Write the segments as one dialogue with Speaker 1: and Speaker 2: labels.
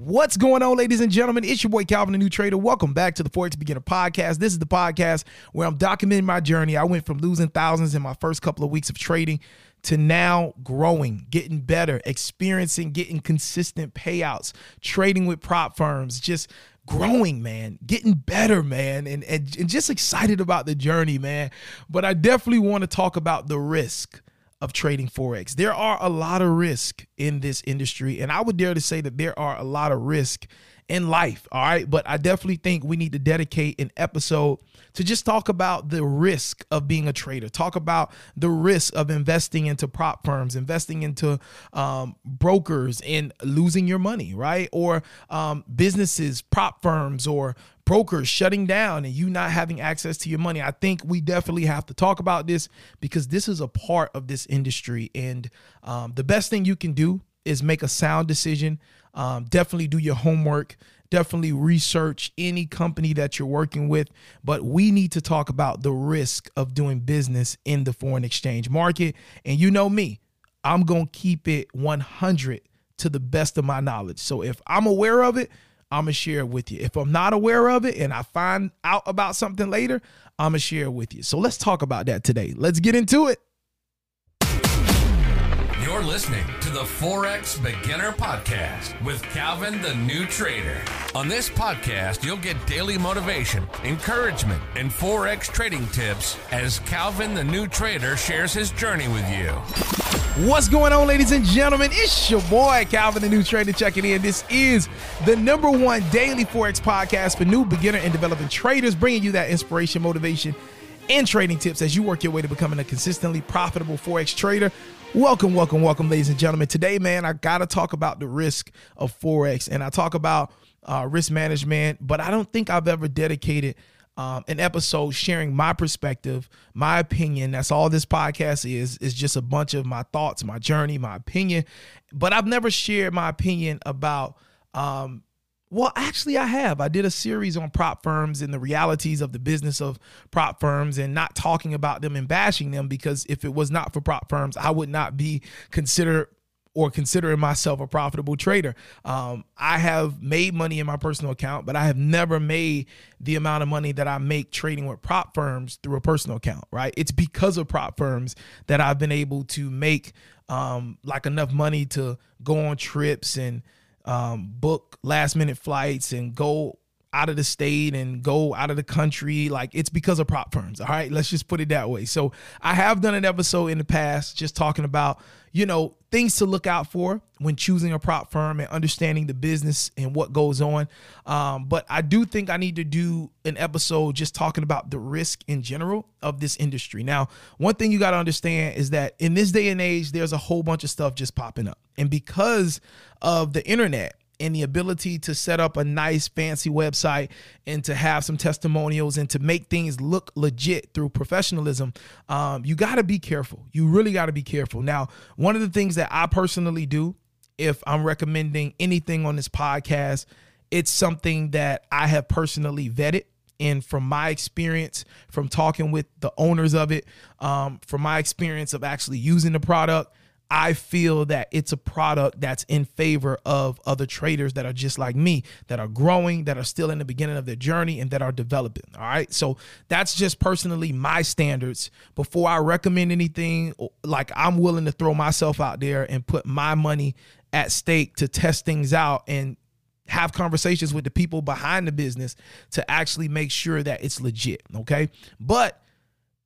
Speaker 1: What's going on, ladies and gentlemen? It's your boy Calvin, the new trader. Welcome back to the Forex Beginner Podcast. This is the podcast where I'm documenting my journey. I went from losing thousands in my first couple of weeks of trading to now growing, getting better, experiencing, getting consistent payouts, trading with prop firms, just growing, man, getting better, man, and, and, and just excited about the journey, man. But I definitely want to talk about the risk of trading forex. There are a lot of risk in this industry, and I would dare to say that there are a lot of risk in life. All right, but I definitely think we need to dedicate an episode to just talk about the risk of being a trader. Talk about the risk of investing into prop firms, investing into um, brokers, and losing your money, right? Or um, businesses, prop firms, or brokers shutting down and you not having access to your money. I think we definitely have to talk about this because this is a part of this industry. And um, the best thing you can do is make a sound decision. Um, definitely do your homework. Definitely research any company that you're working with. But we need to talk about the risk of doing business in the foreign exchange market. And you know me, I'm going to keep it 100 to the best of my knowledge. So if I'm aware of it, I'm gonna share it with you. If I'm not aware of it and I find out about something later, I'm gonna share it with you. So let's talk about that today. Let's get into it.
Speaker 2: You're listening to the Forex Beginner Podcast with Calvin the New Trader. On this podcast, you'll get daily motivation, encouragement, and Forex trading tips as Calvin the New Trader shares his journey with you.
Speaker 1: What's going on, ladies and gentlemen? It's your boy, Calvin the New Trader, checking in. This is the number one daily Forex podcast for new beginner and developing traders, bringing you that inspiration, motivation, and trading tips as you work your way to becoming a consistently profitable Forex trader. Welcome, welcome, welcome, ladies and gentlemen. Today, man, I got to talk about the risk of Forex and I talk about uh, risk management, but I don't think I've ever dedicated um, an episode sharing my perspective, my opinion. That's all this podcast is, is just a bunch of my thoughts, my journey, my opinion. But I've never shared my opinion about um, well, actually, I have. I did a series on prop firms and the realities of the business of prop firms and not talking about them and bashing them because if it was not for prop firms, I would not be considered or considering myself a profitable trader. Um, I have made money in my personal account, but I have never made the amount of money that I make trading with prop firms through a personal account, right? It's because of prop firms that I've been able to make um, like enough money to go on trips and um, book last minute flights and go out of the state and go out of the country. Like it's because of prop firms. All right. Let's just put it that way. So I have done an episode in the past just talking about, you know, things to look out for when choosing a prop firm and understanding the business and what goes on. Um, but I do think I need to do an episode just talking about the risk in general of this industry. Now, one thing you got to understand is that in this day and age, there's a whole bunch of stuff just popping up. And because of the internet, and the ability to set up a nice fancy website and to have some testimonials and to make things look legit through professionalism um, you got to be careful. You really got to be careful. Now one of the things that i personally do if i'm recommending anything on this podcast it's something that i have personally vetted. And from my experience from talking with the owners of it um, from my experience of actually using the product I feel that it's a product that's in favor of other traders that are just like me, that are growing, that are still in the beginning of their journey, and that are developing. All right. So that's just personally my standards. Before I recommend anything, like I'm willing to throw myself out there and put my money at stake to test things out and have conversations with the people behind the business to actually make sure that it's legit. Okay. But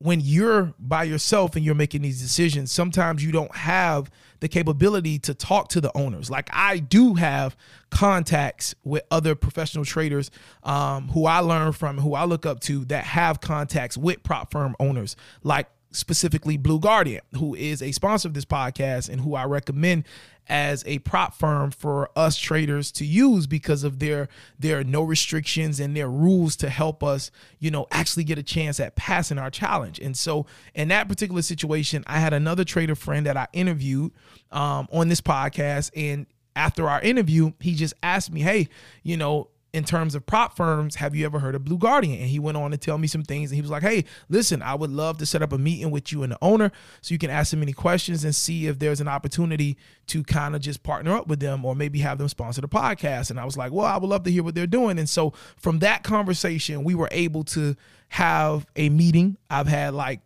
Speaker 1: when you're by yourself and you're making these decisions, sometimes you don't have the capability to talk to the owners. Like I do have contacts with other professional traders um, who I learn from, who I look up to that have contacts with prop firm owners, like specifically Blue Guardian, who is a sponsor of this podcast and who I recommend as a prop firm for us traders to use because of their their no restrictions and their rules to help us, you know, actually get a chance at passing our challenge. And so in that particular situation, I had another trader friend that I interviewed um, on this podcast and after our interview, he just asked me, "Hey, you know, in terms of prop firms, have you ever heard of Blue Guardian? And he went on to tell me some things. And he was like, hey, listen, I would love to set up a meeting with you and the owner so you can ask them any questions and see if there's an opportunity to kind of just partner up with them or maybe have them sponsor the podcast. And I was like, well, I would love to hear what they're doing. And so from that conversation, we were able to have a meeting. I've had like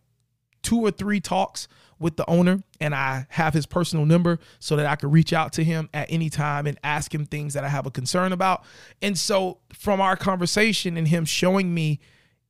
Speaker 1: two or three talks with the owner and I have his personal number so that I can reach out to him at any time and ask him things that I have a concern about. And so from our conversation and him showing me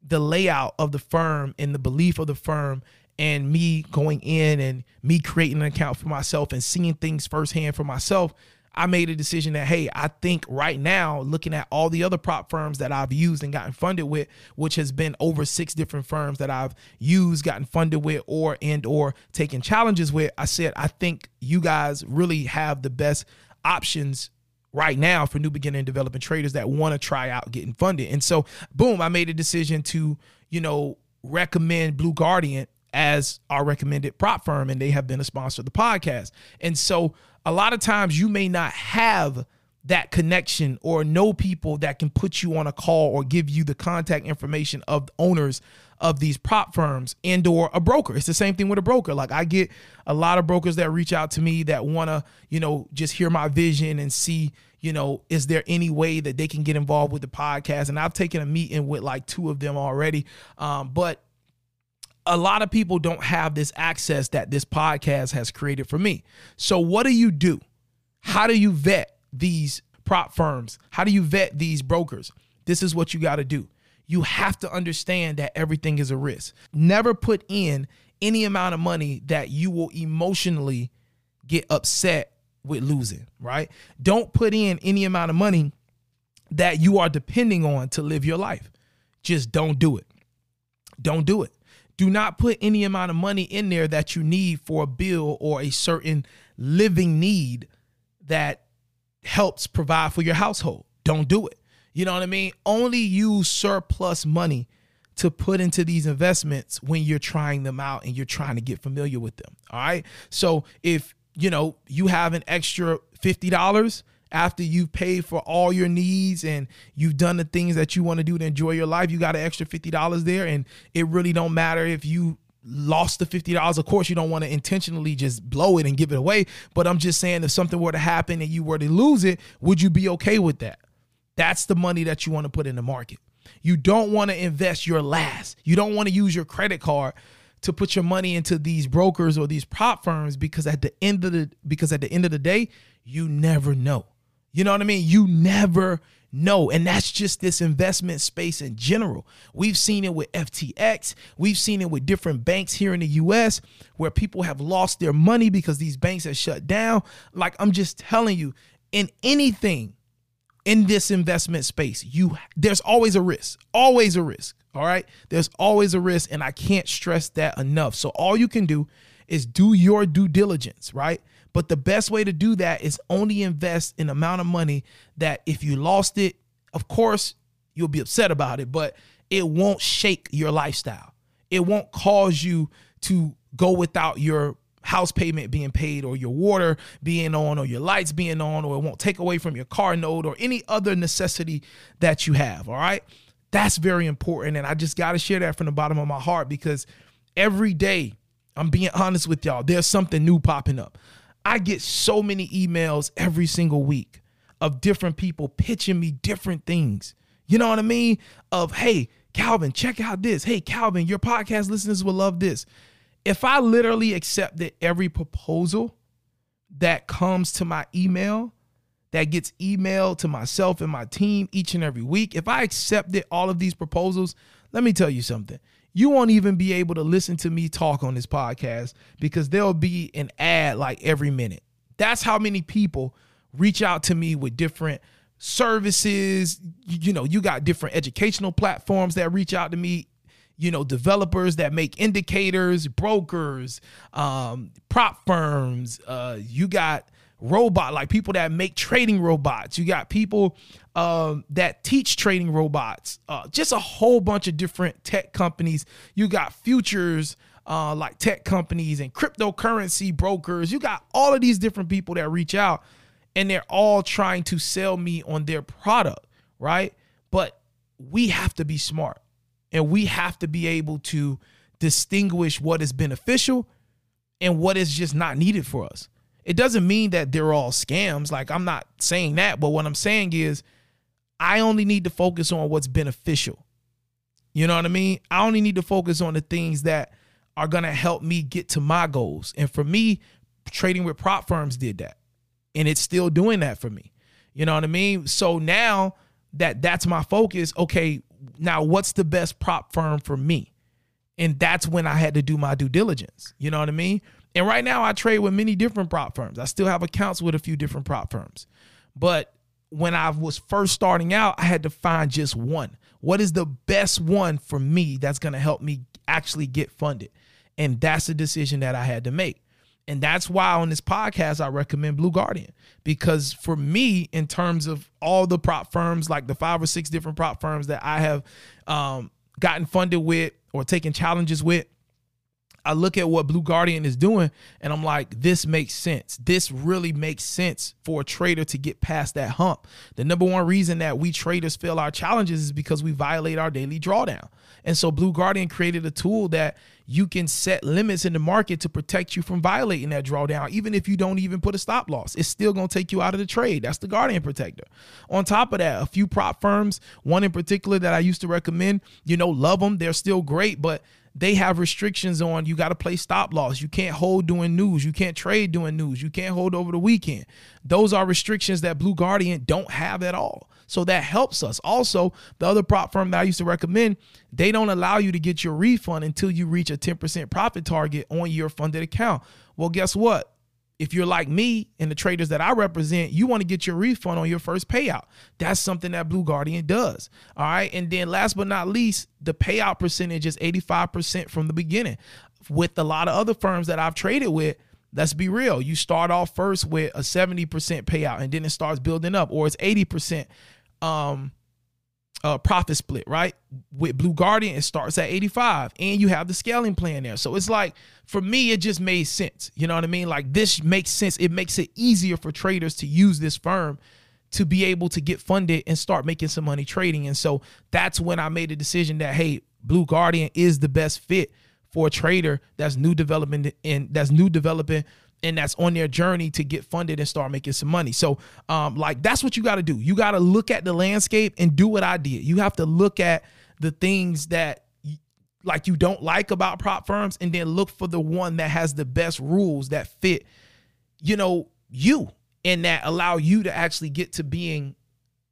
Speaker 1: the layout of the firm and the belief of the firm and me going in and me creating an account for myself and seeing things firsthand for myself I made a decision that, hey, I think right now, looking at all the other prop firms that I've used and gotten funded with, which has been over six different firms that I've used, gotten funded with, or and or taken challenges with, I said, I think you guys really have the best options right now for new beginning and developing traders that want to try out getting funded. And so, boom, I made a decision to, you know, recommend Blue Guardian as our recommended prop firm, and they have been a sponsor of the podcast. And so, a lot of times you may not have that connection or know people that can put you on a call or give you the contact information of owners of these prop firms and or a broker. It's the same thing with a broker. Like I get a lot of brokers that reach out to me that want to, you know, just hear my vision and see, you know, is there any way that they can get involved with the podcast? And I've taken a meeting with like two of them already. Um, but a lot of people don't have this access that this podcast has created for me. So, what do you do? How do you vet these prop firms? How do you vet these brokers? This is what you got to do. You have to understand that everything is a risk. Never put in any amount of money that you will emotionally get upset with losing, right? Don't put in any amount of money that you are depending on to live your life. Just don't do it. Don't do it do not put any amount of money in there that you need for a bill or a certain living need that helps provide for your household. Don't do it. You know what I mean? Only use surplus money to put into these investments when you're trying them out and you're trying to get familiar with them. All right. So if you know you have an extra $50 after you've paid for all your needs and you've done the things that you want to do to enjoy your life, you got an extra $50 there. And it really don't matter if you lost the $50 of course you don't want to intentionally just blow it and give it away but i'm just saying if something were to happen and you were to lose it would you be okay with that? That's the money that you want to put in the market. You don't want to invest your last. You don't want to use your credit card to put your money into these brokers or these prop firms because at the end of the because at the end of the day you never know you know what I mean? You never know. And that's just this investment space in general. We've seen it with FTX. We've seen it with different banks here in the US where people have lost their money because these banks have shut down. Like I'm just telling you, in anything in this investment space, you there's always a risk. Always a risk. All right? There's always a risk and I can't stress that enough. So all you can do is do your due diligence, right? But the best way to do that is only invest in amount of money that if you lost it, of course, you'll be upset about it, but it won't shake your lifestyle. It won't cause you to go without your house payment being paid or your water being on or your lights being on or it won't take away from your car note or any other necessity that you have, all right? That's very important and I just got to share that from the bottom of my heart because every day I'm being honest with y'all, there's something new popping up. I get so many emails every single week of different people pitching me different things. You know what I mean? Of, hey, Calvin, check out this. Hey, Calvin, your podcast listeners will love this. If I literally accepted every proposal that comes to my email, that gets emailed to myself and my team each and every week, if I accepted all of these proposals, let me tell you something you won't even be able to listen to me talk on this podcast because there'll be an ad like every minute. That's how many people reach out to me with different services. You, know, you got different educational platforms that reach out to me, you know, developers that make indicators, brokers, um, prop firms. Uh, you got robot like people that make trading robots you got people um, that teach trading robots uh, just a whole bunch of different tech companies you got futures uh, like tech companies and cryptocurrency brokers you got all of these different people that reach out and they're all trying to sell me on their product right? But we have to be smart and we have to be able to distinguish what is beneficial and what is just not needed for us. It doesn't mean that they're all scams. Like, I'm not saying that. But what I'm saying is, I only need to focus on what's beneficial. You know what I mean? I only need to focus on the things that are going to help me get to my goals. And for me, trading with prop firms did that. And it's still doing that for me. You know what I mean? So now that that's my focus, okay, now what's the best prop firm for me? And that's when I had to do my due diligence. You know what I mean? And right now I trade with many different prop firms. I still have accounts with a few different prop firms. But when I was first starting out, I had to find just one. What is the best one for me that's going to help me actually get funded? And that's the decision that I had to make. And that's why on this podcast, I recommend Blue Guardian. Because for me, in terms of all the prop firms, like the five or six different prop firms that I have um, gotten funded with or taking challenges with, I look at what Blue Guardian is doing and I'm like, this makes sense. This really makes sense for a trader to get past that hump. The number one reason that we traders fail our challenges is because we violate our daily drawdown. And so Blue Guardian created a tool that you can set limits in the market to protect you from violating that drawdown, even if you don't even put a stop loss. It's still going to take you out of the trade. That's the Guardian Protector. On top of that, a few prop firms, one in particular that I used to recommend, you know, love them. They're still great, but they have restrictions on you got to play stop loss. You can't hold doing news. You can't trade doing news. You can't hold over the weekend. Those are restrictions that Blue Guardian don't have at all. So that helps us. Also, the other prop firm that I used to recommend, they don't allow you to get your refund until you reach a 10% profit target on your funded account. Well, guess what? If you're like me and the traders that I represent, you want to get your refund on your first payout. That's something that Blue Guardian does. All right. And then last but not least, the payout percentage is 85% from the beginning. With a lot of other firms that I've traded with, let's be real. You start off first with a 70% payout and then it starts building up, or it's 80%. Um, uh, profit split, right? With Blue Guardian, it starts at 85 and you have the scaling plan there. So it's like, for me, it just made sense. You know what I mean? Like, this makes sense. It makes it easier for traders to use this firm to be able to get funded and start making some money trading. And so that's when I made a decision that, hey, Blue Guardian is the best fit for a trader that's new development and that's new developing and that's on their journey to get funded and start making some money. So, um, like that's what you got to do. You got to look at the landscape and do what I did. You have to look at the things that like you don't like about prop firms and then look for the one that has the best rules that fit you know you and that allow you to actually get to being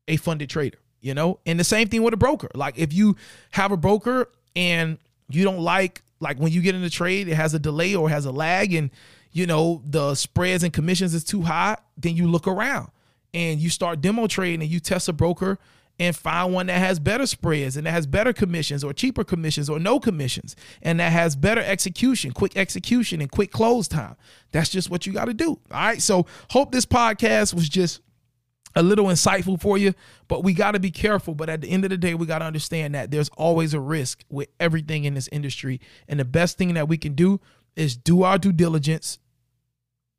Speaker 1: a funded trader you know and the same thing with a broker like if you have a broker and you don't like like when you get in the trade it has a delay or has a lag and you know, the spreads and commissions is too high, then you look around and you start demo trading and you test a broker and find one that has better spreads and that has better commissions or cheaper commissions or no commissions and that has better execution, quick execution and quick close time. That's just what you got to do. All right. So, hope this podcast was just a little insightful for you, but we got to be careful. But at the end of the day, we got to understand that there's always a risk with everything in this industry. And the best thing that we can do is do our due diligence,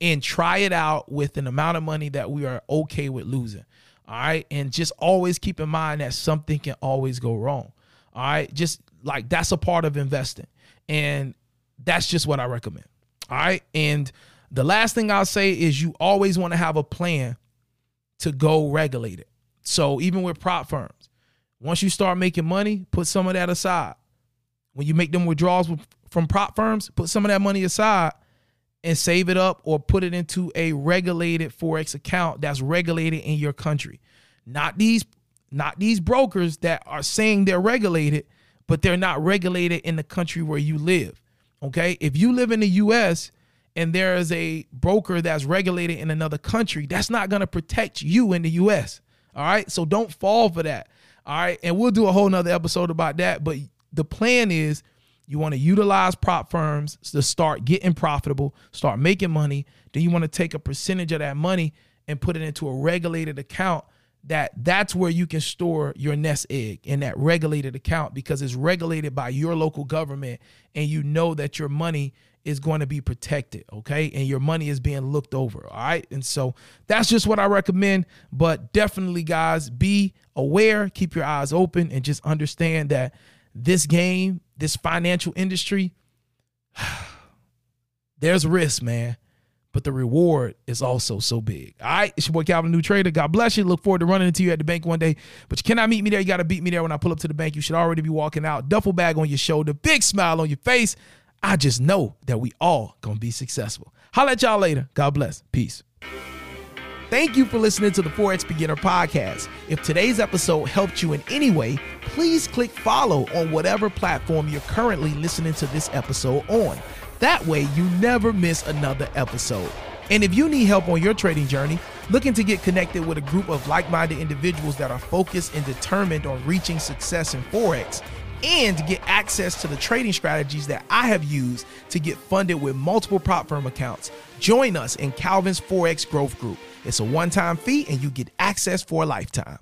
Speaker 1: and try it out with an amount of money that we are okay with losing. All right. And just always keep in mind that something can always go wrong. All right. Just like that's a part of investing. And that's just what I recommend. All right. And the last thing I'll say is you always want to have a plan to go regulate it. So even with prop firms, once you start making money, put some of that aside. When you make them withdrawals from prop firms, put some of that money aside and save it up or put it into a regulated forex account that's regulated in your country. Not these not these brokers that are saying they're regulated, but they're not regulated in the country where you live. Okay? If you live in the US and there is a broker that's regulated in another country, that's not going to protect you in the US. All right? So don't fall for that. All right? And we'll do a whole nother episode about that, but the plan is you want to utilize prop firms to start getting profitable, start making money. Then you want to take a percentage of that money and put it into a regulated account that that's where you can store your nest egg in that regulated account because it's regulated by your local government and you know that your money is going to be protected, okay? And your money is being looked over, all right? And so that's just what I recommend. But definitely, guys, be aware, keep your eyes open, and just understand that this game, this financial industry, there's risk, man. But the reward is also so big. All right, it's your boy Calvin, new trader. God bless you. Look forward to running into you at the bank one day. But you cannot meet me there. You got to beat me there when I pull up to the bank. You should already be walking out, duffel bag on your shoulder, big smile on your face. I just know that we all gonna be successful. Holla at y'all later. God bless. Peace. Thank you for listening to the Forex Beginner Podcast. If today's episode helped you in any way, please click follow on whatever platform you're currently listening to this episode on. That way, you never miss another episode. And if you need help on your trading journey, looking to get connected with a group of like minded individuals that are focused and determined on reaching success in Forex, and get access to the trading strategies that I have used to get funded with multiple prop firm accounts, join us in Calvin's Forex Growth Group. It's a one time fee and you get access for a lifetime.